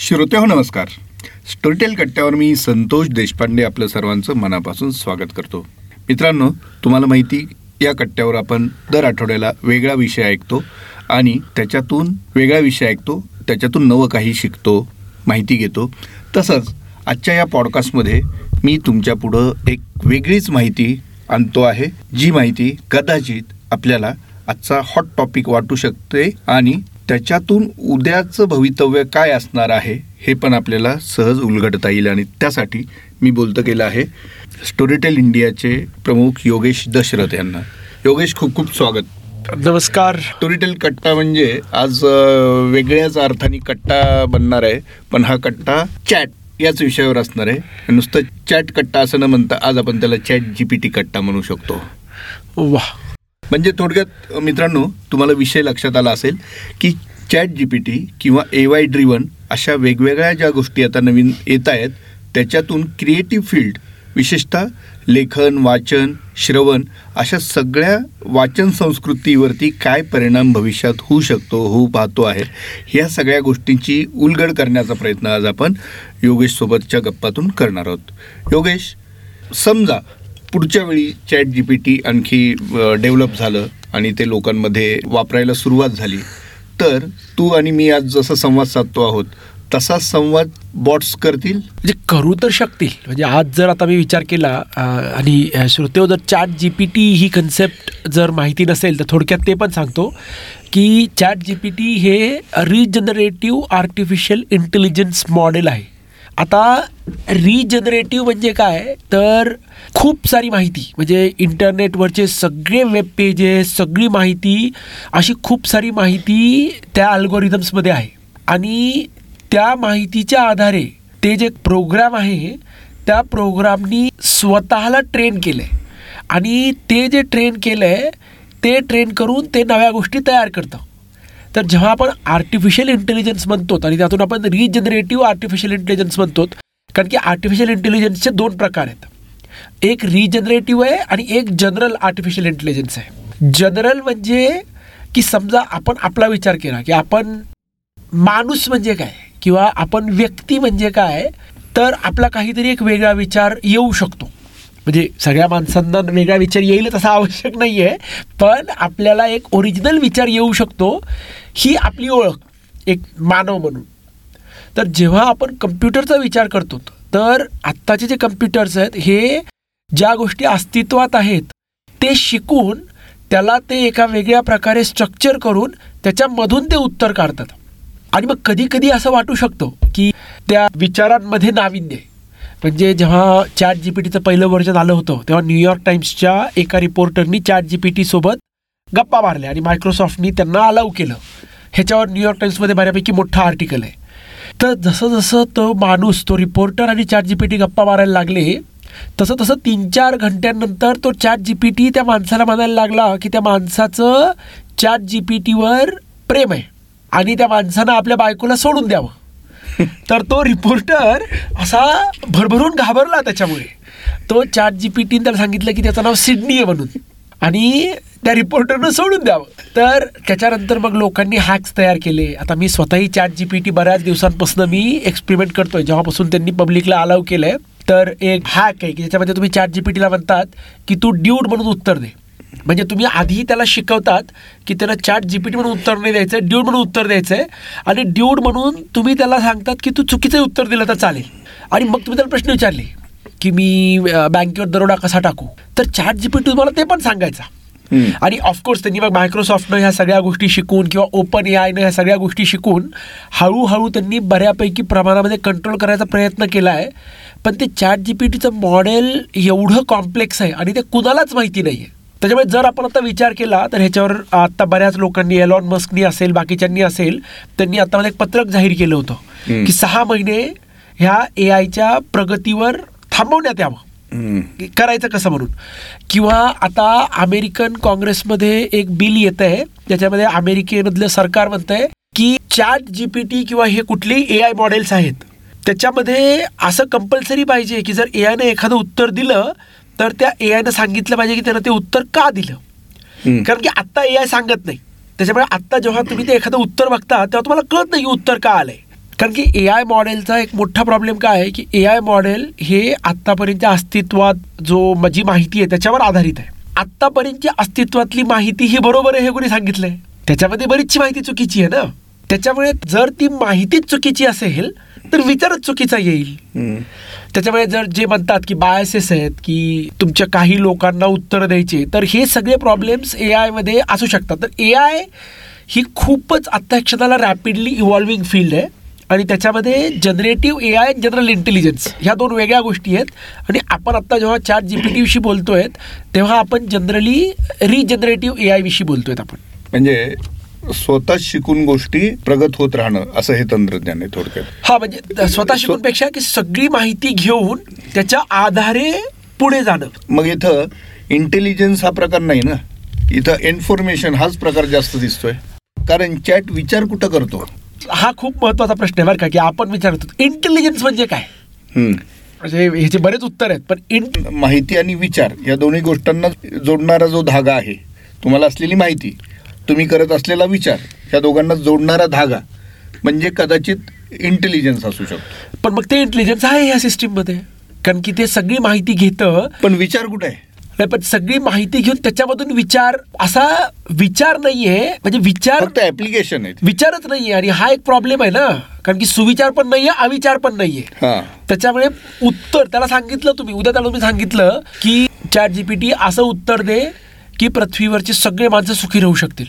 श्रोते हो नमस्कार. स्टोरीटेल कट्ट्यावर मी संतोष देशपांडे आपलं सर्वांचं मनापासून स्वागत करतो. मित्रांनो तुम्हाला माहिती या कट्ट्यावर आपण दर आठवड्याला वेगळा विषय ऐकतो आणि त्याच्यातून वेगळा विषय ऐकतो त्याच्यातून नवं काही शिकतो माहिती घेतो. तसंच आजच्या या पॉडकास्टमध्ये मी तुमच्या पुढं एक वेगळीच माहिती आणतो आहे जी माहिती कदाचित आपल्याला आजचा हॉट टॉपिक वाटू शकते आणि त्याच्यातून उद्याचं भवितव्य काय असणार आहे हे पण आपल्याला सहज उलगडता येईल आणि त्यासाठी मी बोलतं केलं आहे स्टोरीटेल इंडियाचे प्रमुख योगेश दशरथ यांना. योगेश खूप खूप स्वागत. नमस्कार. स्टोरीटेल कट्टा म्हणजे आज वेगळ्याच अर्थाने कट्टा बनणार आहे पण हा कट्टा चॅट याच विषयावर असणार आहे. नुसतं चॅट कट्टा असं न म्हणता आज आपण त्याला चॅट जीपीटी कट्टा म्हणू शकतो. वा म्हणजे थोडक्यात मित्रांनो तुम्हाला विषय लक्षात आला असेल की चॅट जी पी टी किंवा ए वाय ड्रिवन अशा वेगवेगळ्या ज्या गोष्टी आता नवीन येत आहेत त्याच्यातून क्रिएटिव्ह फील्ड विशेषतः लेखन वाचन श्रवण अशा सगळ्या वाचन संस्कृतीवरती काय परिणाम भविष्यात होऊ शकतो होऊ पाहतो आहे ह्या सगळ्या गोष्टींची उलगड करण्याचा प्रयत्न आज आपण योगेशसोबतच्या गप्पातून करणार आहोत. योगेश समजा पुढच्या वेळी चॅट जी पी टी आणखी डेव्हलप झालं आणि ते लोकांमध्ये वापरायला सुरुवात झाली. तर तू आणि मी आज जसा संवाद साधतो आहोत तसा संवाद बॉट्स करतील? म्हणजे करू तर शकतील. म्हणजे आज जर आता मी विचार केला आणि श्रोतेव हो, जर चॅट जी पी टी ही कन्सेप्ट जर माहिती नसेल तर थोडक्यात ते पण सांगतो की चॅट जी पी टी हे रिजनरेटिव्ह आर्टिफिशियल इंटेलिजन्स मॉडेल आहे. आता रिजनरेटिव्ह म्हणजे काय? तर खूप सारी माहिती. म्हणजे इंटरनेटवरचे सगळे वेब पेजेस सगळी माहिती अशी खूप सारी माहिती त्या अल्गोरिदम्समध्ये आहे. आणि त्या माहितीच्या आधारे ते जे प्रोग्राम आहे त्या प्रोग्रामनी स्वतःला ट्रेन केलं आहे आणि ते जे ट्रेन केलं आहे ते ट्रेन करून ते नव्या गोष्टी तयार करतं. तर जेव्हा आपण आर्टिफिशियल इंटेलिजन्स म्हणतो आणि त्यातून आपण रिजनरेटिव्ह आर्टिफिशियल इंटेलिजन्स म्हणतो कारण की आर्टिफिशियल इंटेलिजन्सचे दोन प्रकार आहेत. एक रिजनरेटिव्ह आहे आणि एक जनरल आर्टिफिशियल इंटेलिजन्स आहे. जनरल म्हणजे की समजा आपण आपला विचार केला की आपण माणूस म्हणजे काय किंवा आपण व्यक्ती म्हणजे काय तर आपला काहीतरी एक वेगळा विचार येऊ शकतो. म्हणजे सगळ्या माणसांना वेगळा विचार येईल तसा आवश्यक नाही आहे पण आपल्याला एक ओरिजिनल विचार येऊ शकतो ही आपली ओळख एक मानव म्हणून. तर जेव्हा आपण कम्प्युटरचा विचार करतो तर आत्ताचे जे कम्प्युटर्स आहेत हे ज्या गोष्टी अस्तित्वात आहेत ते शिकून त्याला ते एका वेगळ्या प्रकारे स्ट्रक्चर करून त्याच्यामधून ते उत्तर काढतात. आणि मग कधी कधी असं वाटू शकतो की त्या विचारांमध्ये नाविन्य आहे. म्हणजे जेव्हा चॅट जी पी टीचं पहिलं वर्जन आलं होतं तेव्हा न्यूयॉर्क टाइम्सच्या एका रिपोर्टरनी चॅट जी पी टीसोबत गप्पा मारल्या आणि मायक्रोसॉफ्टनी त्यांना अलाव केलं. ह्याच्यावर न्यूयॉर्क टाइम्समध्ये बऱ्यापैकी मोठा आर्टिकल आहे. तर जसं जसं तो माणूस तो रिपोर्टर आणि चॅट जी पी टी गप्पा मारायला लागले तसं तसं तीन चार घंट्यानंतर तो चॅट जी पी टी त्या माणसाला म्हणायला लागला की त्या माणसाचं चॅट जी पी टीवर प्रेम आहे आणि त्या माणसानं आपल्या बायकोला सोडून द्यावं. तर तो रिपोर्टर असा भरभरून घाबरला त्याच्यामुळे. तो चॅट जी पी टीने त्याला सांगितलं की त्याचं नाव सिडनी आहे म्हणून. आणि त्या रिपोर्टरनं सोडून द्यावं. तर त्याच्यानंतर मग लोकांनी हॅक्स तयार केले. आता मी स्वतःही चॅट जी पी टी बऱ्याच दिवसांपासून मी एक्सपेरिमेंट करतोय. जेव्हापासून त्यांनी पब्लिकला अलाव केलंय. तर एक हॅक आहे की ज्याच्यामध्ये तुम्ही चॅट जी पी टीला म्हणतात की तू ड्यूड म्हणून उत्तर दे. म्हणजे तुम्ही आधी त्याला शिकवतात की त्याला चॅट जीपीटी म्हणून उत्तर नाही द्यायचं ड्यूड म्हणून उत्तर द्यायचं आहे आणि ड्यूड म्हणून तुम्ही त्याला सांगतात की तू चुकीचं उत्तर दिलं तर चालेल. आणि मग तुम्ही त्याला प्रश्न विचारले की मी बँकेवर दरोडा कसा टाकू? तर चॅट जीपीटी तुम्हाला ते पण सांगायचा. आणि ऑफकोर्स त्यांनी मग मायक्रोसॉफ्टनं ह्या सगळ्या गोष्टी शिकून किंवा ओपन ए आयनं ह्या सगळ्या गोष्टी शिकून हळूहळू त्यांनी बऱ्यापैकी प्रमाणामध्ये कंट्रोल करायचा प्रयत्न केला आहे पण ते चॅट जी पी टीचं मॉडेल एवढं कॉम्प्लेक्स आहे आणि ते कुणालाच माहिती नाही आहे त्याच्यामुळे जर आपण आता विचार केला तर ह्याच्यावर आता बऱ्याच लोकांनी एलॉन मस्कनी असेल बाकीच्यांनी असेल त्यांनी आता एक पत्रक जाहीर केलं होतं की सहा महिने ह्या ए आयच्या प्रगतीवर थांबवण्यात यावं. करायचं कसं म्हणून? किंवा आता अमेरिकन काँग्रेसमध्ये एक बिल येत आहे ज्याच्यामध्ये अमेरिकेमधलं सरकार म्हणत आहे की चॅट जी पी टी किंवा हे कुठलेही ए आय मॉडेल्स आहेत त्याच्यामध्ये असं कंपल्सरी पाहिजे की जर ए आयनं एखादं उत्तर दिलं तर त्या ए आयनं सांगितलं पाहिजे की त्यानं ते उत्तर का दिलं? कारण की आत्ता ए आय सांगत नाही. त्याच्यामुळे आत्ता जेव्हा तुम्ही ते एखादं उत्तर बघता तेव्हा तुम्हाला कळत नाही उत्तर का आलंय. कारण की ए आय मॉडेलचा एक मोठा प्रॉब्लेम काय आहे की ए आय मॉडेल हे आत्तापर्यंतच्या अस्तित्वात जो माझी माहिती आहे त्याच्यावर आधारित आहे. आत्तापर्यंतची अस्तित्वातली माहिती ही बरोबर आहे हे कोणी सांगितलंय? त्याच्यामध्ये बरीचशी माहिती चुकीची आहे ना? त्याच्यामुळे जर ती माहितीच चुकीची असेल तर विचारच चुकीचा येईल. त्याच्यामुळे जर जे म्हणतात की बायसेस आहेत की तुमच्या काही लोकांना उत्तर द्यायचे तर हे सगळे प्रॉब्लेम्स ए आयमध्ये असू शकतात. तर ए आय ही खूपच आत्ता क्षणाला रॅपिडली इव्हॉल्विंग फील्ड आहे. आणि त्याच्यामध्ये generative A I general intelligence ह्या दोन वेगळ्या गोष्टी आहेत. आणि आपण आत्ता जेव्हा चॅट जी पी टीविषयी बोलतोय तेव्हा आपण जनरली रिजनरेटिव्ह ए आय विषयी बोलतोय आपण. म्हणजे स्वतः शिकून गोष्टी प्रगत होत राहणं असं हे तंत्रज्ञान आहे थोडक्यात. हा म्हणजे स्वतः शिकूनपेक्षा की सगळी माहिती घेऊन त्याच्या आधारे पुढे जाणं. मग इथं इंटेलिजन्स हा प्रकार नाही ना? इथं इन्फॉर्मेशन हाच प्रकार जास्त दिसतोय. कारण चॅट विचार कुठं करतो? हा खूप महत्त्वाचा प्रश्न आहे बरं का की आपण विचारतो इंटेलिजन्स म्हणजे काय. म्हणजे ह्याचे बरेच उत्तर आहेत पण इन माहिती आणि विचार या दोन्ही गोष्टांना जोडणारा जो धागा आहे तुम्हाला असलेली माहिती. तुम्ही करत असलेला विचार या दोघांना जोडणारा धागा म्हणजे कदाचित इंटेलिजन्स असू शकतो. पण मग ते इंटेलिजन्स आहे ह्या सिस्टीममध्ये कारण की ते सगळी माहिती घेतं. पण विचार कुठे आहे? नाही पण सगळी माहिती घेऊन त्याच्यामधून विचार असा विचार नाहीये. म्हणजे विचार ऍप्लिकेशन आहे विचारच नाहीये. आणि हा एक प्रॉब्लेम आहे ना. कारण की सुविचार पण नाहीये अविचार पण नाहीये. हा. त्याच्यामुळे उत्तर त्याला सांगितलं तुम्ही उद्या त्याला तुम्ही सांगितलं की चॅट जीपीटी असं उत्तर दे की पृथ्वीवरचे सगळे माणसं सुखी राहू शकतील.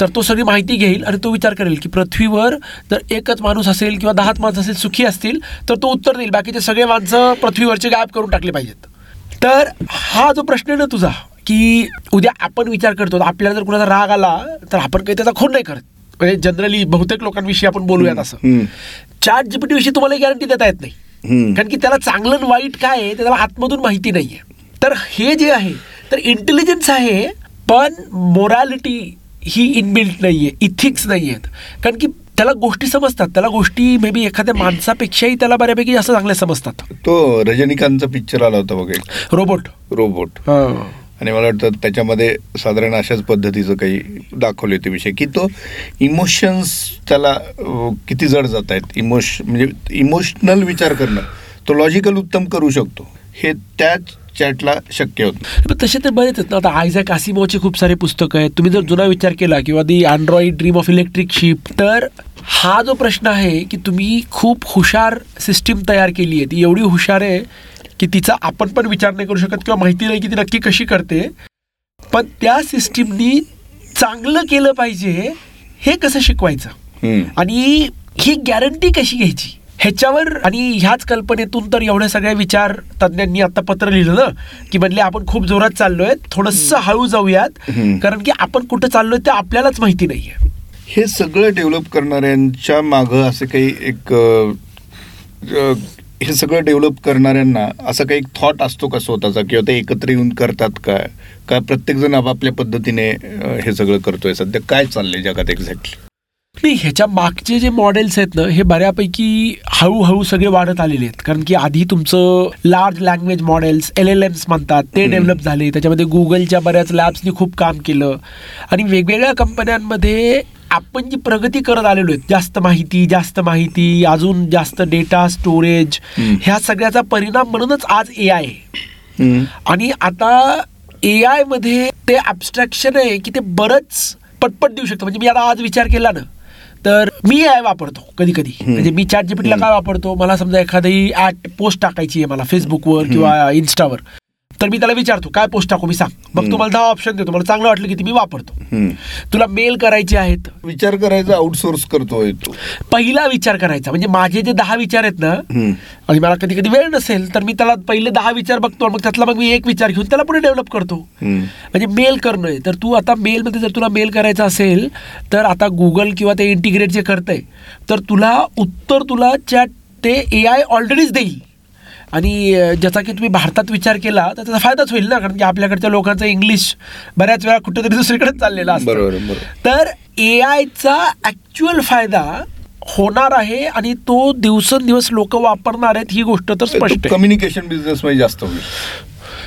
तर तो सगळी माहिती घेईल आणि तो विचार करेल की पृथ्वीवर जर एकच माणूस असेल किंवा दहाच माणसं असेल सुखी असतील तर तो उत्तर देईल. बाकीचे सगळे माणसं पृथ्वीवरचे गायब करून टाकले पाहिजेत. तर हा जो प्रश्न आहे ना तुझा की उद्या आपण विचार करतो आपल्याला जर कुणाचा राग आला तर आपण काही त्याचा खून नाही करत. म्हणजे जनरली बहुतेक लोकांविषयी आपण बोलूयात असं. चॅट जीपीटी विषयी तुम्हाला गॅरंटी देता येत नाही. कारण की त्याला चांगलं वाईट काय आहे ते त्याला आतमधून माहिती नाहीये. तर हे जे आहे तर इंटेलिजन्स आहे पण मोरॅलिटी ही इनबिल्ट नाहीये इथिक्स नाही आहेत कारण की त्याला गोष्टी समजतात. त्याला गोष्टी मे बी एखाद्या माणसापेक्षाही त्याला बऱ्यापैकी जास्त चांगल्या समजतात. तो रजनीकांतचा पिक्चर आला होता बघा रोबोट रोबोट आणि मला वाटतं त्याच्यामध्ये साधारण अशाच पद्धतीचं काही दाखवले होते विषय की तो इमोशन्स त्याला किती जड जात आहेत इमोश म्हणजे इमोशनल विचार करणं. तो लॉजिकल उत्तम करू शकतो. हे त्याच चॅटला शक्य होत. तसे तर बरेच आहेत ना. आता आयझॅक आसिमोचे खूप सारे पुस्तकं आहेत. तुम्ही जर जुना विचार केला किंवा the Android dream of electric sheep तर हा जो प्रश्न आहे की तुम्ही खूप हुशार सिस्टीम तयार केली आहे. ती एवढी हुशार आहे की तिचा आपण पण विचार नाही करू शकत किंवा माहिती नाही की ती नक्की कशी करते. पण त्या सिस्टीमनी चांगलं केलं पाहिजे हे कसं शिकवायचं. आणि ही गॅरंटी कशी घ्यायची? ह्याच्यावर आणि ह्याच कल्पनेतून तर एवढ्या सगळ्या विचार तज्ज्ञांनी आता पत्र लिहिलं ना की म्हणले आपण खूप जोरात चाललोय थोडस हळू जाऊयात. कारण की आपण कुठं चाललोय ते आपल्यालाच माहिती नाहीये. हे सगळं डेव्हलप करणाऱ्यांच्या मागं असं काही एक हे सगळं डेव्हलप करणाऱ्यांना असा काही थॉट असतो का स्वतःचा किंवा ते एकत्र येऊन करतात का? का प्रत्येकजण आपापल्या पद्धतीने हे सगळं करतोय? सध्या काय चाललंय जगात एक्झॅक्टली नाही ह्याच्या मागचे जे मॉडेल्स आहेत ना हे बऱ्यापैकी हळूहळू सगळे वाढत आलेले आहेत. कारण की आधी तुमचं large language models L L Ms म्हणतात ते. डेव्हलप झाले. त्याच्यामध्ये गुगलच्या बऱ्याच लॅब्सनी खूप काम केलं. आणि वेगवेगळ्या कंपन्यांमध्ये आपण जी प्रगती करत आलेलो आहेत जास्त माहिती जास्त माहिती अजून जास्त डेटा स्टोरेज. ह्या सगळ्याचा परिणाम म्हणूनच आज ए आय आणि आता ए आयमध्ये ते ॲबस्ट्रॅक्शन आहे की ते बरंच पटपट देऊ शकतं. म्हणजे मी आता आज विचार केला ना तर मी आय वापरतो कधी कधी. म्हणजे मी चॅट जीपीटीला काय वापरतो? मला समजा एखादी ऍड पोस्ट टाकायची आहे मला फेसबुकवर किंवा इन्स्टावर तर मी त्याला विचारतो काय पोस्ट टाकू? मी सांग. मग. तुम्हाला दहा ऑप्शन देतो. मला चांगलं वाटलं की ती मी वापरतो. तुला मेल करायचे आहेत. विचार करायचा आउटसोर्स करतोय तो. पहिला विचार करायचा म्हणजे माझे जे दहा विचार आहेत ना. आणि मला कधी कधी वेळ नसेल तर मी त्याला पहिले दहा विचार बघतो मग त्यातला मग मी एक विचार घेऊन त्याला पुढे डेव्हलप करतो. म्हणजे मेल करणं तर तू आता मेलमध्ये जर तुला मेल करायचा असेल तर आता गुगल किंवा ते इंटिग्रेट जे करतंय तर तुला उत्तर तुला चॅट ते ए आय ऑलरेडीच देईल. आणि ज्याचा की तुम्ही भारतात विचार केला तर त्याचा फायदाच होईल ना? कारण की आपल्याकडच्या लोकांचं इंग्लिश बऱ्याच वेळा कुठेतरी दुसरीकडे चाललेला असतं. तर ए आयचा ॲक्च्युअल फायदा होणार आहे आणि तो दिवसेंदिवस लोक वापरणार आहेत ही गोष्ट तर स्पष्ट कम्युनिकेशन बिझनेस मध्ये जास्त होईल.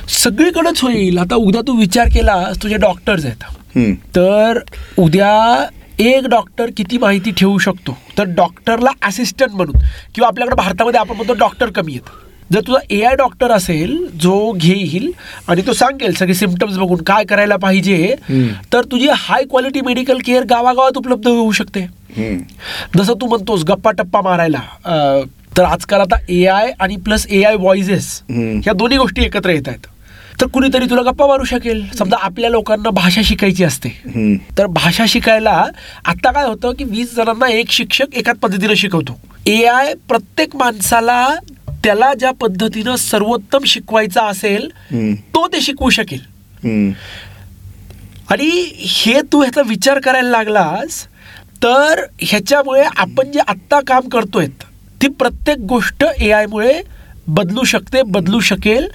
सगळीकडेच होईल. आता उद्या तू विचार केला तुझे डॉक्टर्स आहेत. तर उद्या एक डॉक्टर किती माहिती ठेवू शकतो? तर डॉक्टरला असिस्टंट म्हणून. किंवा आपल्याकडे भारतामध्ये आपण म्हणतो डॉक्टर कमी आहेत. जर तुझा ए आय डॉक्टर असेल जो घेईल आणि तो सांगेल सगळे सिमटम्स बघून काय करायला पाहिजे. तर तुझी हाय क्वालिटी मेडिकल केअर गावागावात उपलब्ध होऊ शकते. जसं तू म्हणतोस गप्पा टप्पा मारायला तर आजकाल आता ए आय आणि प्लस ए आय व्हॉइसेस. ह्या दोन्ही गोष्टी एकत्र येत आहेत तर कुणीतरी तुला गप्पा मारू शकेल समजा आपल्या लोकांना भाषा शिकायची असते. तर भाषा शिकायला आता काय होतं की वीस जणांना एक शिक्षक एकाच पद्धतीनं शिकवतो ए आय प्रत्येक माणसाला त्याला ज्या पद्धतीनं सर्वोत्तम शिकवायचा असेल. तो ते शिकवू शकेल. आणि हे तू ह्याचा विचार करायला लागलास तर ह्याच्यामुळे आपण जे आत्ता काम करतोय ती प्रत्येक गोष्ट ए आयमुळे बदलू शकते बदलू शकेल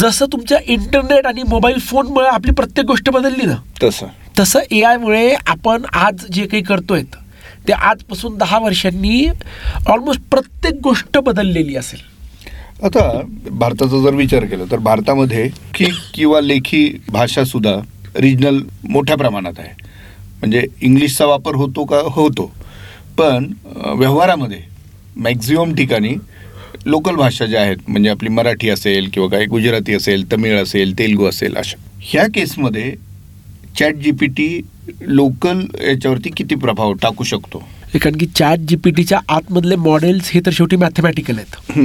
जसं तुमच्या इंटरनेट आणि मोबाईल फोनमुळे आपली प्रत्येक गोष्ट बदलली ना तसं तसं ए आयमुळे आपण आज जे काही करतोय ते आजपासून दहा वर्षांनी ऑलमोस्ट प्रत्येक गोष्ट बदललेली असेल. आता भारताचा जर विचार केला तर भारतामध्ये की किंवा लेखी भाषा सुद्धा रिजनल मोठ्या प्रमाणात आहे. म्हणजे इंग्लिशचा वापर होतो का? होतो. पण व्यवहारामध्ये मॅक्झिमम ठिकाणी लोकल भाषा ज्या आहेत म्हणजे आपली मराठी असेल किंवा काही गुजराती असेल तमिळ असेल तेलगू असेल अशा. ह्या केसमध्ये chat G P T local याच्यावरती किती प्रभाव टाकू शकतो? कारण की चॅट जी पी टीच्या आतमधले मॉडेल्स हे तर शेवटी मॅथमॅटिकल आहेत.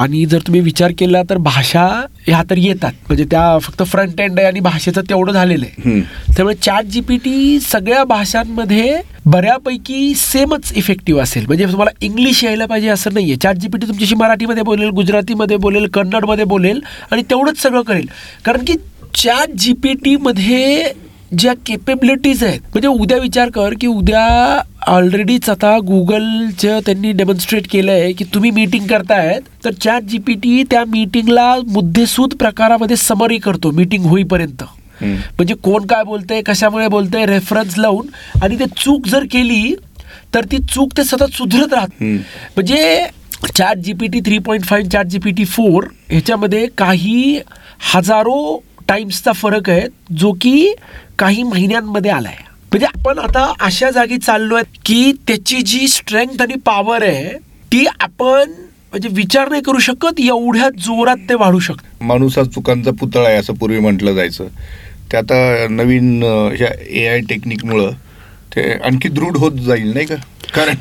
आणि जर तुम्ही विचार केला तर भाषा ह्या तर येतात. म्हणजे त्या फक्त फ्रंट एंड आहे आणि भाषेचं तेवढं झालेलं आहे. त्यामुळे चॅट जी पी टी सगळ्या भाषांमध्ये बऱ्यापैकी सेमच इफेक्टिव्ह असेल. म्हणजे तुम्हाला इंग्लिश यायला पाहिजे असं नाहीये. चॅट जी पी टी तुमच्याशी मराठीमध्ये बोलेल गुजरातीमध्ये बोलेल कन्नडमध्ये बोलेल आणि तेवढंच सगळं करेल. कारण की चॅट जी पी टीमध्ये ज्या केपेबिलिटीज आहेत म्हणजे उद्या विचार कर की उद्या ऑलरेडीच आता गुगलचं त्यांनी डेमॉन्स्ट्रेट केलं आहे की तुम्ही मीटिंग करतायत तर चॅट जी पी टी त्या मीटिंगला मुद्देसूद प्रकारामध्ये समरी करतो मीटिंग होईपर्यंत. म्हणजे कोण काय बोलतंय कशामुळे बोलतंय रेफरन्स लावून आणि ते चूक जर केली तर ती चूक ते सतत सुधरत राहत. म्हणजे chat G P T three point five chat G P T four ह्याच्यामध्ये काही हजारो टाइम्सचा फरक आहे जो की काही महिन्यांमध्ये आलाय. म्हणजे आपण आता अशा जागी चाललो आहेत की त्याची जी स्ट्रेंथ आणि पॉवर आहे ती आपण म्हणजे विचार नाही करू शकत एवढ्या जोरात ते वाढू शकत. माणूस हा चुकांचा पुतळा आहे असं पूर्वी म्हटलं जायचं. ते आता नवीन ह्या ए आय टेक्निकमुळं ते आणखी दृढ होत जाईल नाही का? कारण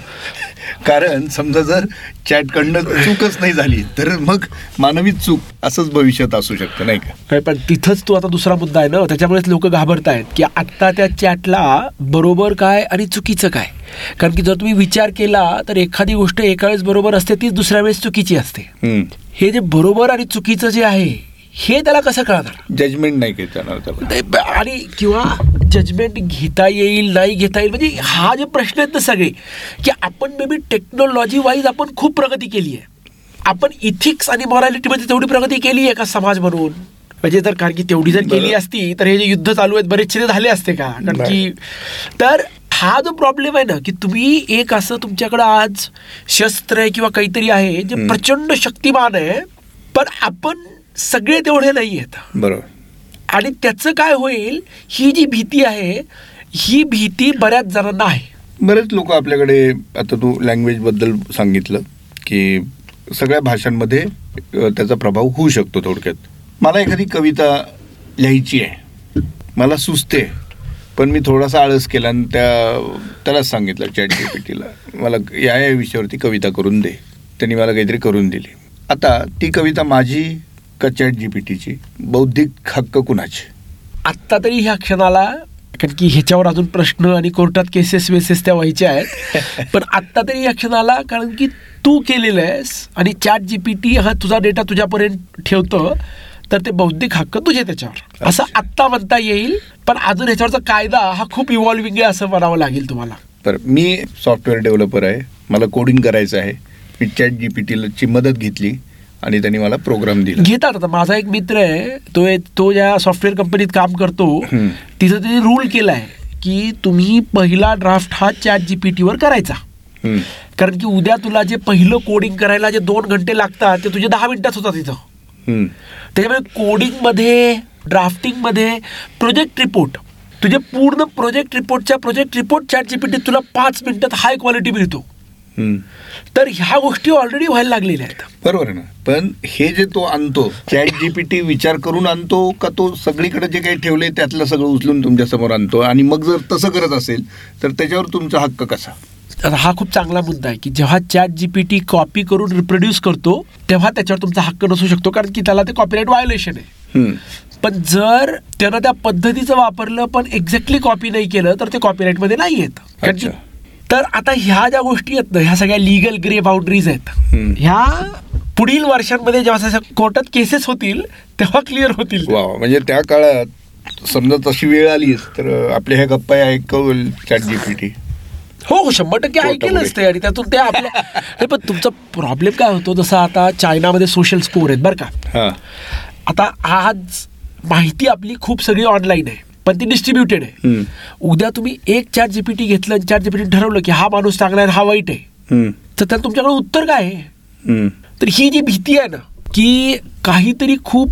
कारण समजा जर चॅटकडनं चूकच नाही झाली तर मग मानवी चूक असंच भविष्यात असू शकतं नाही का? पण तिथंच तो आता दुसरा मुद्दा आहे ना. त्याच्यामुळेच लोक घाबरत आहेत की आत्ता त्या चॅटला बरोबर काय आणि चुकीचं काय? कारण की जर तुम्ही विचार केला तर एखादी गोष्ट एका वेळेस बरोबर असते ती दुसऱ्या वेळेस चुकीची असते. हे जे बरोबर आणि चुकीचं जे आहे हे त्याला कसं कळणार जजमेंट नाही घेत आणि किंवा जजमेंट घेता येईल नाही घेता येईल म्हणजे हा जे प्रश्न आहेत ना सगळे की आपण मे बी टेक्नॉलॉजी वाईज आपण खूप प्रगती केली आहे आपण इथिक्स आणि मॉरॅलिटीमध्ये तेवढी प्रगती केली आहे का समाज म्हणून म्हणजे तर कारण की तेवढी जर केली. असती तर हे जे युद्ध चालू आहेत बरेचसे झाले असते का कारण. की तर हा जो प्रॉब्लेम आहे ना की तुम्ही एक असं तुमच्याकडं आज शस्त्र आहे किंवा काहीतरी आहे जे. प्रचंड शक्तिमान आहे पण आपण सगळे तेवढे नाही आहेत. बरोबर. आणि त्याचं काय होईल ही जी भीती आहे ही भीती बऱ्याच जणांना आहे. बरेच लोक आपल्याकडे आता तू लँग्वेजबद्दल सांगितलं की सगळ्या भाषांमध्ये त्याचा प्रभाव होऊ शकतो थोडक्यात. मला एखादी कविता लिहायची आहे. मला सुचते. पण मी थोडासा आळस केला आणि त्या त्यालाच सांगितलं चॅट जी पी टीला मला या या विषयावरती कविता करून दे. त्यांनी मला काहीतरी करून दिली. आता ती कविता माझी का चॅट जी पी टीची बौद्धिक हक्क कुणाचे? आत्ता तरी ह्या क्षणाला कारण की ह्याच्यावर अजून प्रश्न आणि कोर्टात केसेस वेसेस त्या व्हायच्या आहेत. पण आत्ता तरी ह्या क्षणाला कारण की तू केलेलं आहेस आणि चॅट जी पी टी हा तुझा डेटा तुझ्यापर्यंत ठेवतं तर ते बौद्धिक हक्क तुझे त्याच्यावर. असं आत्ता म्हणता येईल पण अजून ह्याच्यावरचा कायदा हा खूप इव्हॉल्विंग आहे असं म्हणावं लागेल तुम्हाला. तर मी सॉफ्टवेअर डेव्हलपर आहे. मला कोडिंग करायचं आहे. मी चॅट जी पी टीची मदत घेतली. आणि त्यांनी मला प्रोग्राम दिला घेतात आता माझा एक मित्र आहे तो तो ज्या सॉफ्टवेअर कंपनीत काम करतो. तिथं त्यांनी रूल केला आहे की तुम्ही पहिला ड्राफ्ट हा चॅट जी पी टीवर करायचा. कारण की उद्या तुला जे पहिलं कोडिंग करायला जे दोन घंटे लागतात ते तुझे दहा मिनिटात होतात तिथं. त्याच्यामुळे कोडिंगमध्ये ड्राफ्टिंगमध्ये प्रोजेक्ट रिपोर्ट तुझे पूर्ण प्रोजेक्ट रिपोर्टच्या प्रोजेक्ट रिपोर्ट चॅट जीपीटी तुला पाच मिनिटात हाय क्वालिटी मिळतो. तर ह्या गोष्टी ऑलरेडी व्हायला लागलेल्या आहेत. बरोबर आहे ना? पण हे जे तो आणतो चॅट जीपीटी विचार करून आणतो का तो सगळीकडे जे काही ठेवले त्यातलं सगळं उचलून तुमच्यासमोर आणतो? आणि मग जर तसं करत असेल तर त्याच्यावर तुमचा हक्क कसा? हा खूप चांगला मुद्दा आहे की जेव्हा चॅट जीपीटी कॉपी करून रिप्रोड्यूस करतो तेव्हा त्याच्यावर तुमचा हक्क नसू शकतो कारण की त्याला ते कॉपीराईट व्हायोलेशन आहे. पण जर त्यानं त्या पद्धतीचं वापरलं पण एक्झॅक्टली कॉपी नाही केलं तर ते कॉपीराईटमध्ये नाही येत. तर आता ह्या ज्या गोष्टी आहेत ना ह्या सगळ्या लिगल ग्रे बाउंड्रीज आहेत. ह्या पुढील वर्षांमध्ये जेव्हा कोर्टात केसेस होतील तेव्हा क्लिअर होतील वा. म्हणजे त्या काळात समजा तशी वेळ आलीच तर आपल्या ह्या गप्पा ऐकवल चॅट जीपीटी हो हो शंभर टक्के कोर्टामध्ये. ऐकेलच ते आणि त्यातून ते आपल्या हे पण तुमचा प्रॉब्लेम काय होतो जसं आता चायनामध्ये सोशल स्कोर आहेत बरं का हा आता आज माहिती आपली खूप सगळी ऑनलाईन आहे पण ती डिस्ट्रीब्युटेड आहे. उद्या तुम्ही एक चॅट जीपीटी घेतलं आणि चॅट जीपीटी ठरवलं की हा माणूस चांगला आहे हा वाईट आहे. तर त्याला तुमच्याकडे उत्तर काय आहे. तर ही जी भीती आहे ना की काहीतरी खूप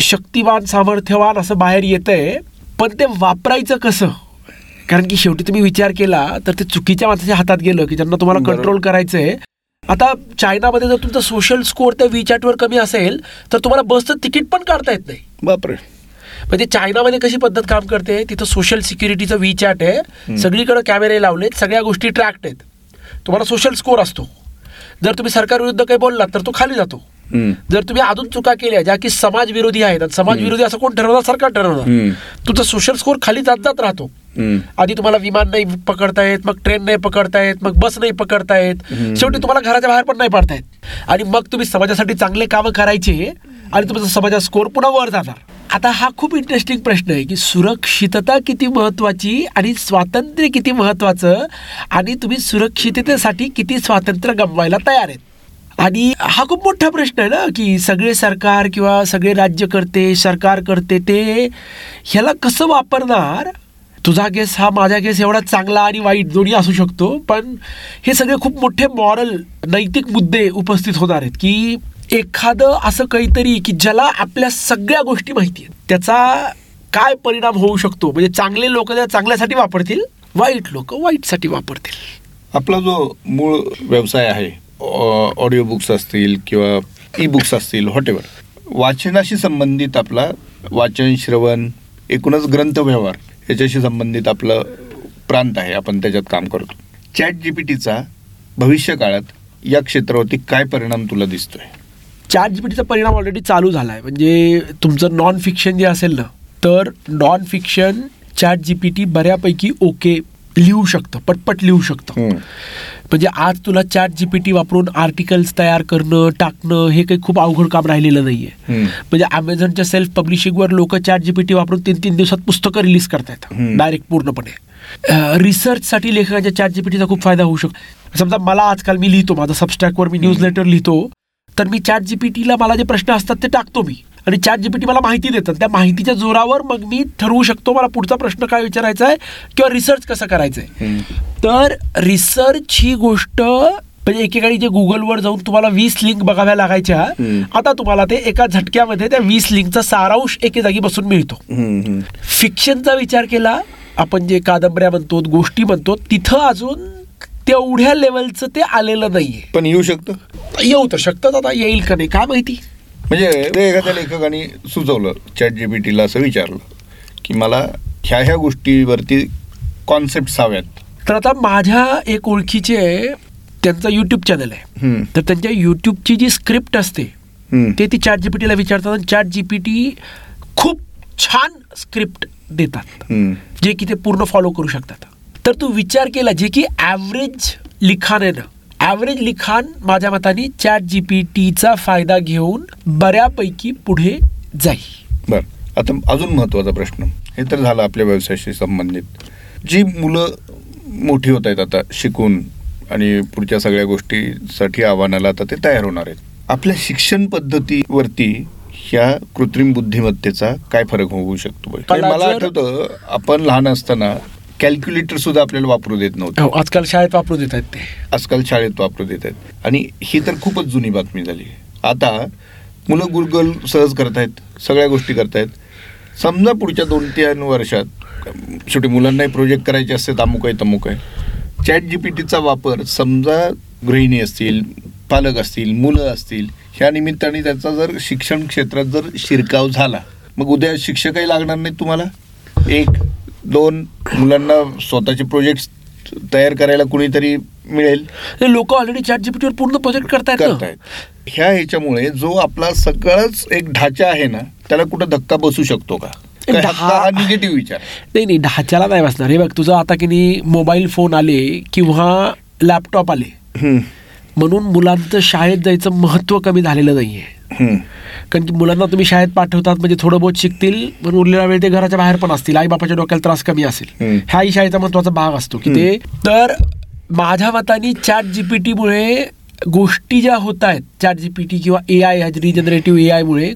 शक्तिवान सामर्थ्यवान असं बाहेर येतंय पण ते वापरायचं कसं कारण की शेवटी तुम्ही विचार केला तर ते चुकीच्या माणसाच्या हातात गेलं की ज्यांना तुम्हाला. कंट्रोल करायचंय आता चायनामध्ये जर तुमचा सोशल स्कोअर त्या विचॅटवर कमी असेल तर तुम्हाला बसचं तिकीट पण काढता येत नाही बापरे म्हणजे चायनामध्ये कशी पद्धत काम करते? तिथं सोशल सिक्युरिटीचं विचॅट आहे. सगळीकडे कॅमेरे लावलेत. सगळ्या गोष्टी ट्रॅक्ट आहेत. तुम्हाला सोशल स्कोअर असतो. जर तुम्ही सरकार विरुद्ध काही बोललात तर तो खाली जातो. जर तुम्ही अजून चुका केल्या ज्या की समाज विरोधी आहेत समाज विरोधी असं कोण ठरवणार? सरकार ठरवणार. तुमचा सोशल स्कोअर खाली जात जात राहतो. आधी तुम्हाला विमान नाही पकडता येत मग ट्रेन नाही पकडता येत मग बस नाही पकडता येत शेवटी तुम्हाला घराच्या बाहेर पण नाही पडता येत आणि मग तुम्ही समाजासाठी चांगले कामं करायचे आणि तुमचा समाजाचा स्कोअर पुन्हा वर जाणार. आता हा खूप इंटरेस्टिंग प्रश्न आहे की सुरक्षितता किती महत्त्वाची आणि स्वातंत्र्य किती महत्त्वाचं आणि तुम्ही सुरक्षिततेसाठी किती स्वातंत्र्य गमवायला तयार आहेत. आणि हा खूप मोठा प्रश्न आहे ना की सगळे सरकार किंवा सगळे राज्यकर्ते सरकार करते ते ह्याला कसं वापरणार? तुझा केस हा माझा केस एवढा चांगला आणि वाईट दोन्ही असू शकतो पण हे सगळे खूप मोठे मॉरल नैतिक मुद्दे उपस्थित होणार आहेत की एखादं असं काहीतरी की ज्याला आपल्या सगळ्या गोष्टी माहिती आहेत. त्याचा काय परिणाम होऊ शकतो? म्हणजे चांगले लोक त्या चांगल्यासाठी वापरतील वाईट लोक वाईटसाठी वापरतील. आपला जो मूळ व्यवसाय आहे ऑडिओ बुक्स असतील किंवा ई बुक्स असतील व्हॉटेवर वाचनाशी संबंधित आपला वाचन श्रवण एकूणच ग्रंथ व्यवहार याच्याशी संबंधित आपलं प्रांत आहे आपण त्याच्यात काम करतो. चॅट जी पी भविष्य काळात या क्षेत्रावरती काय परिणाम तुला दिसतोय? चॅट जीपीटीचा परिणाम ऑलरेडी चालू झाला आहे म्हणजे तुमचं नॉन फिक्शन जे असेल ना तर नॉन फिक्शन चॅट जीपीटी बऱ्यापैकी ओके लिहू शकतं पटपट लिहू शकतं. म्हणजे आज तुला चॅट जीपीटी वापरून आर्टिकल्स तयार करणं टाकणं हे काही खूप अवघड काम राहिलेलं नाहीये. हम्म. म्हणजे अमेझॉनच्या सेल्फ पब्लिशिंगवर लोक चॅट जीपीटी वापरून तीन तीन दिवसात पुस्तकं रिलीज करतायत. डायरेक्ट पूर्णपणे. रिसर्चसाठी लेखकांच्या चॅट जीपीटीचा खूप फायदा होऊ शकतो. समजा मला आजकाल मी लिहितो माझा सबस्टॅकवर मी न्यूज लेटर लिहितो. तर मी चॅट जीपीटीला मला जे प्रश्न असतात ते टाकतो मी आणि चॅट जीपीटी मला माहिती देतात त्या माहितीच्या जोरावर मग मी ठरवू शकतो मला पुढचा प्रश्न काय विचारायचा आहे किंवा रिसर्च कसं करायचं आहे. तर रिसर्च ही गोष्ट म्हणजे एकेकाळी जे गुगलवर जाऊन तुम्हाला वीस लिंक बघाव्या लागायच्या. आता तुम्हाला ते एका झटक्यामध्ये त्या वीस लिंकचा सारांश एके जागी बसून मिळतो. फिक्शनचा विचार केला आपण जे कादंबऱ्या म्हणतो गोष्टी म्हणतो तिथं अजून तेवढ्या लेवलचं ते आलेलं नाहीये. पण येऊ शकतं? येऊ तर शकतं आता येईल का नाही? काय माहिती? म्हणजे ते एखाद्या लेखकाने सुचवलं चॅट जीपीटीला असं विचारलं की मला ह्या ह्या गोष्टीवरती कॉन्सेप्ट हव्यात. तर आता माझ्या एक ओळखीचे त्यांचा युट्यूब चॅनल आहे. तर त्यांच्या युट्यूबची जी स्क्रिप्ट असते. ते ती चॅट जीपीटीला विचारतात आणि चॅट जीपीटी खूप छान स्क्रिप्ट देतात. जे की ते पूर्ण फॉलो करू शकतात. तर तू विचार केला जे की ॲव्हरेज लिखाण आहे ना ॲव्हरेज लिखाण माझ्या मताने चॅट जीपीटीचा फायदा घेऊन बऱ्यापैकी पुढे जाईल. बर. आता अजून महत्त्वाचा प्रश्न. हे तर झालं आपल्या व्यवसायाशी संबंधित. जी मुलं मोठी होत आहेत आता शिकून आणि पुढच्या सगळ्या गोष्टीसाठी आव्हानाला आता ते तयार होणार आहेत. आपल्या शिक्षण पद्धतीवरती ह्या कृत्रिम बुद्धिमत्तेचा काय फरक होऊ शकतो? मला आठवतं आपण लहान असताना कॅल्क्युलेटर सुद्धा आपल्याला वापरू देत नव्हते. हो आजकाल शाळेत वापरू देत आहेत ते. आजकाल शाळेत वापरू देत आहेत. आणि ही तर खूपच जुनी बातमी झाली आता मुलं गुगल सहज करतायत सगळ्या गोष्टी करतायत समजा पुढच्या दोन तीन वर्षात शेवटी मुलांनाही प्रोजेक्ट करायचे असते अमुक आहे तमुक आहे. चॅट जी पी टीचा वापर समजा गृहिणी असतील पालक असतील मुलं असतील ह्या निमित्ताने त्याचा जर शिक्षण क्षेत्रात जर शिरकाव झाला मग उद्या शिक्षकही लागणार नाहीत तुम्हाला? एक. दोन मुलांना स्वतःचे प्रोजेक्ट तयार करायला कुणीतरी मिळेल. लोक ऑलरेडी चॅट जीपीटीवर पूर्ण प्रोजेक्ट करतायत. करतायत. ह्या ह्याच्यामुळे जो आपला सगळंच एक ढाचा आहे ना त्याला कुठं धक्का बसू शकतो का? निगेटिव्ह विचार. नाही नाही ढाच्याला नाही बसणार. हे बघ तुझं आता की नाही मोबाईल फोन आले किंवा लॅपटॉप आले. म्हणून मुलांचं शाळेत जायचं महत्त्व कमी झालेलं नाहीये. कारण की मुलांना तुम्ही शाळेत पाठवतात म्हणजे थोडं बहुत शिकतील पण उरलेला वेळ ते घराच्या बाहेर पण असतील आई बापाच्या डोक्याला त्रास कमी असेल. हाही शाळेचा महत्त्वाचा भाग असतो की ते तर माझ्या मताने चॅट जीपीटीमुळे गोष्टी ज्या होत आहेत चॅट जीपीटी किंवा ए आय रिजनरेटिव्ह ए आयमुळे.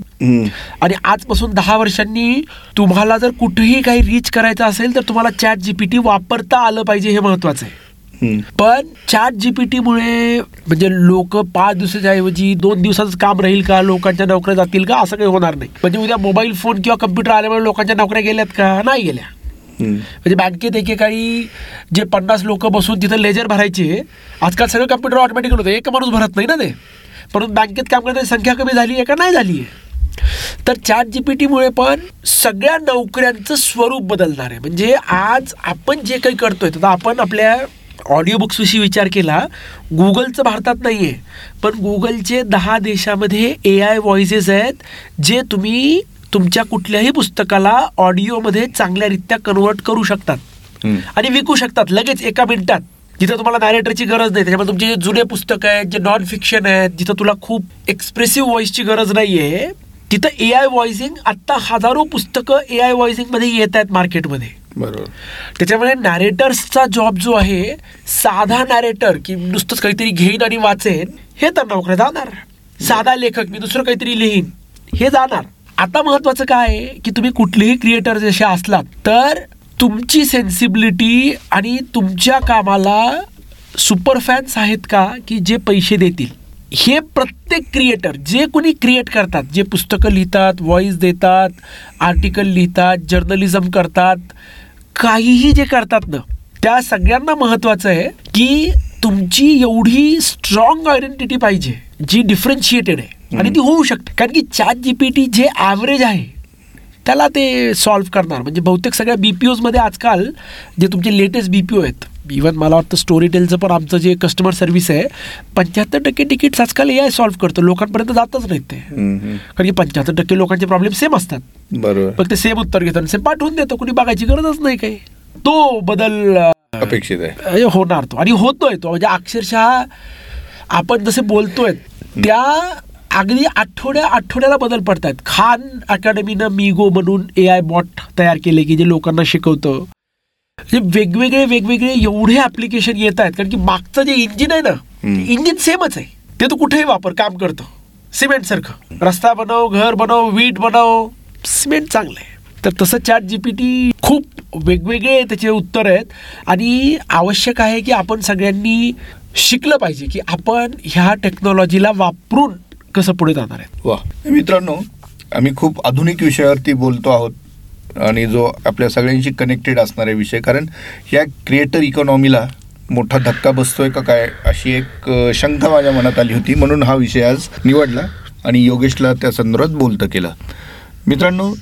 आणि आजपासून दहा वर्षांनी तुम्हाला जर कुठेही काही रीच करायचं असेल तर तुम्हाला चॅट जीपीटी वापरता आलं पाहिजे हे महत्वाचं आहे. पण चॅट जीपीटीमुळे म्हणजे लोक पाच दिवसाच्या ऐवजी दोन दिवसाचं काम राहील का? लोकांच्या नोकऱ्या जातील का? असं काही होणार नाही. म्हणजे उद्या मोबाईल फोन किंवा कम्प्युटर आल्यामुळे लोकांच्या नोकऱ्या गेल्यात का? नाही गेल्या. म्हणजे बँकेत एकेकाळी जे पन्नास लोक बसून तिथं लेजर भरायचे आजकाल सगळं कम्प्युटर ऑटोमॅटिक होतं. एक माणूस भरत नाही ना ते. परंतु बँकेत काम करण्याची संख्या कमी झाली आहे का? नाही झाली आहे. तर चॅट जीपीटीमुळे पण सगळ्या नोकऱ्यांचं स्वरूप बदलणार आहे. म्हणजे आज आपण जे काही करतोय तर आपण आपल्या ऑडिओ बुक्सविषयी विचार केला गुगलचं भारतात नाही आहे पण गुगलचे दहा देशामध्ये ए आय व्हॉइसेस आहेत जे तुम्ही तुमच्या कुठल्याही पुस्तकाला ऑडिओमध्ये चांगल्यारीत्या कन्वर्ट करू शकतात. आणि विकू शकतात लगेच एका मिनिटात. जिथं तुम्हाला नॅरेटरची गरज नाही त्याच्यामुळे तुमचे जे जुने पुस्तक आहेत जे नॉन फिक्शन आहेत जिथं तुला खूप एक्सप्रेसिव्ह व्हॉइसची गरज नाही आहे तिथं ए आय व्हॉइसिंग आत्ता हजारो पुस्तकं ए आय व्हॉइसिंगमध्ये येत आहेत मार्केटमध्ये बरोबर. त्याच्यामुळे नॅरेटर्सचा जॉब जो आहे साधा नॅरेटर की नुसतंच काहीतरी घेईन आणि वाचेन हे तर नोकऱ्या जाणार. साधा लेखक मी दुसरं काहीतरी लिहीन हे जाणार. आता महत्वाचं काय आहे की तुम्ही कुठलेही क्रिएटर जसे असलात तर तुमची सेन्सिबिलिटी आणि तुमच्या कामाला सुपर फॅन्स आहेत का की जे पैसे देतील? हे प्रत्येक क्रिएटर जे कोणी क्रिएट करतात जे पुस्तकं लिहितात व्हॉइस देतात आर्टिकल लिहितात जर्नलिझम करतात काहीही जे करतात ना त्या सगळ्यांना महत्वाचं आहे की तुमची एवढी स्ट्रॉंग आयडेंटिटी पाहिजे जी डिफरन्शिएटेड आहे. आणि ती होऊ शकते. कारण की चॅट जीपीटी जे ॲव्हरेज आहे त्याला ते सॉल्व्ह करणार. म्हणजे बहुतेक सगळ्या बीपीओजमध्ये आजकाल जे तुमचे लेटेस्ट बीपीओ आहेत इवन मला वाटतं स्टोरी टेलचं पण आमचं जे कस्टमर सर्व्हिस आहे पंच्याहत्तर टक्के तिकीट्स आजकाल ए आय सॉल्व्ह करतो. लोकांपर्यंत जातच नाहीत ते. कारण की पंच्याहत्तर टक्के लोकांचे प्रॉब्लेम सेम असतात. बरोबर. फक्त ते सेम उत्तर घेतो आणि सेम पाठवून देतो. कुणी बघायची गरजच नाही काही. तो बदल अपेक्षित आहे. होणार तो. आणि होतोय तो. म्हणजे अक्षरशः आपण जसे बोलतोय त्या अगदी आठवड्या आठवड्याला बदल पडतायत. खान अकॅडमीनं मिगो म्हणून ए आय बॉट तयार केले की जे लोकांना शिकवतं. म्हणजे वेगवेगळे वेगवेगळे एवढे ऍप्लिकेशन येत आहेत. कारण की मागचं जे इंजिन आहे ना. इंजिन सेमच आहे. ते तू कुठेही वापर काम करतं. सिमेंट सारखं. रस्ता बनव घर बनव वीट बनव. सिमेंट चांगलं आहे. तर तसं चॅट जीपीटी खूप वेगवेगळे त्याचे उत्तर आहेत. आणि आवश्यक आहे की आपण सगळ्यांनी शिकलं पाहिजे की आपण ह्या टेक्नॉलॉजीला वापरून कसं पुढे जाणार आहे वा मित्रांनो आम्ही खूप आधुनिक विषयावरती बोलतो आहोत. आणि जो आपल्या सगळ्यांशी कनेक्टेड असणारा विषय. कारण या क्रिएटर इकॉनॉमीला मोठा धक्का बसतोय का काय अशी एक शंका माझ्या मनात आली होती. म्हणून हा विषय आज निवडला आणि योगेशला त्या संदर्भात बोलतं केलं. मित्रांनो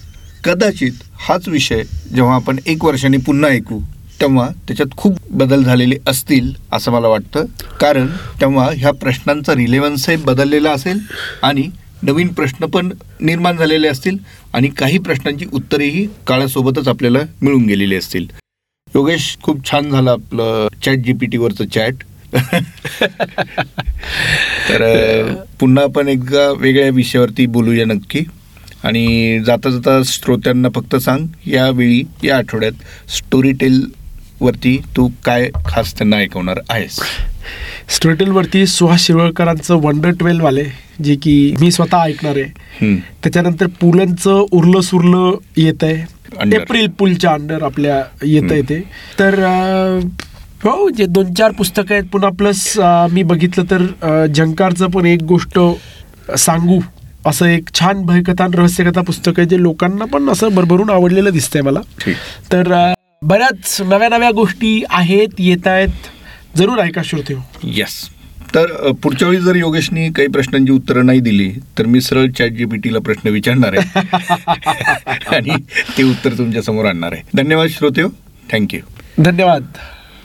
कदाचित हाच विषय जेव्हा आपण एक वर्षाने पुन्हा ऐकू तेव्हा त्याच्यात खूप बदल झालेले असतील असं मला वाटतं. कारण तेव्हा ह्या प्रश्नांचा रिलेव्हन्सही बदललेला असेल आणि नवीन प्रश्न पण निर्माण झालेले असतील आणि काही प्रश्नांची उत्तरेही काळासोबतच आपल्याला मिळून गेलेली असतील. योगेश खूप छान झालं आपलं चॅट जी पी टीवरचं चॅट तर पुन्हा आपण एकदा वेगळ्या विषयावरती बोलूया नक्की. आणि जाता जाता श्रोत्यांना फक्त सांग यावेळी या आठवड्यात स्टोरी टेलवरती तू काय खास त्यांना ऐकवणार आहेस? स्टोरीटेलवरती सुहास शिरवळकरांचं वंडर ट्वेल्व आले जे की मी स्वतः ऐकणार आहे. त्याच्यानंतर पुलंचं उरलं सुरलं येत आहे. एप्रिल पुलच्या अंडर आपल्या येत आहे ते. तर हो जे दोन चार पुस्तकं आहेत पुन्हा प्लस मी बघितलं तर झंकारचं पण एक गोष्ट सांगू. असं एक छान भयकथा आणि रहस्यकथा पुस्तक आहे जे लोकांना पण असं भरभरून आवडलेलं दिसतंय मला. तर बऱ्याच नव्या नव्या गोष्टी आहेत येत आहेत. जरूर ऐका श्रोते येस तर पुढच्या वेळी जर योगेशनी काही प्रश्नांची उत्तरं नाही दिली तर मी सरळ चॅट जीपीटीला प्रश्न विचारणार आहे. आणि ते उत्तर तुमच्यासमोर आणणार आहे. धन्यवाद श्रोते थँक्यू धन्यवाद.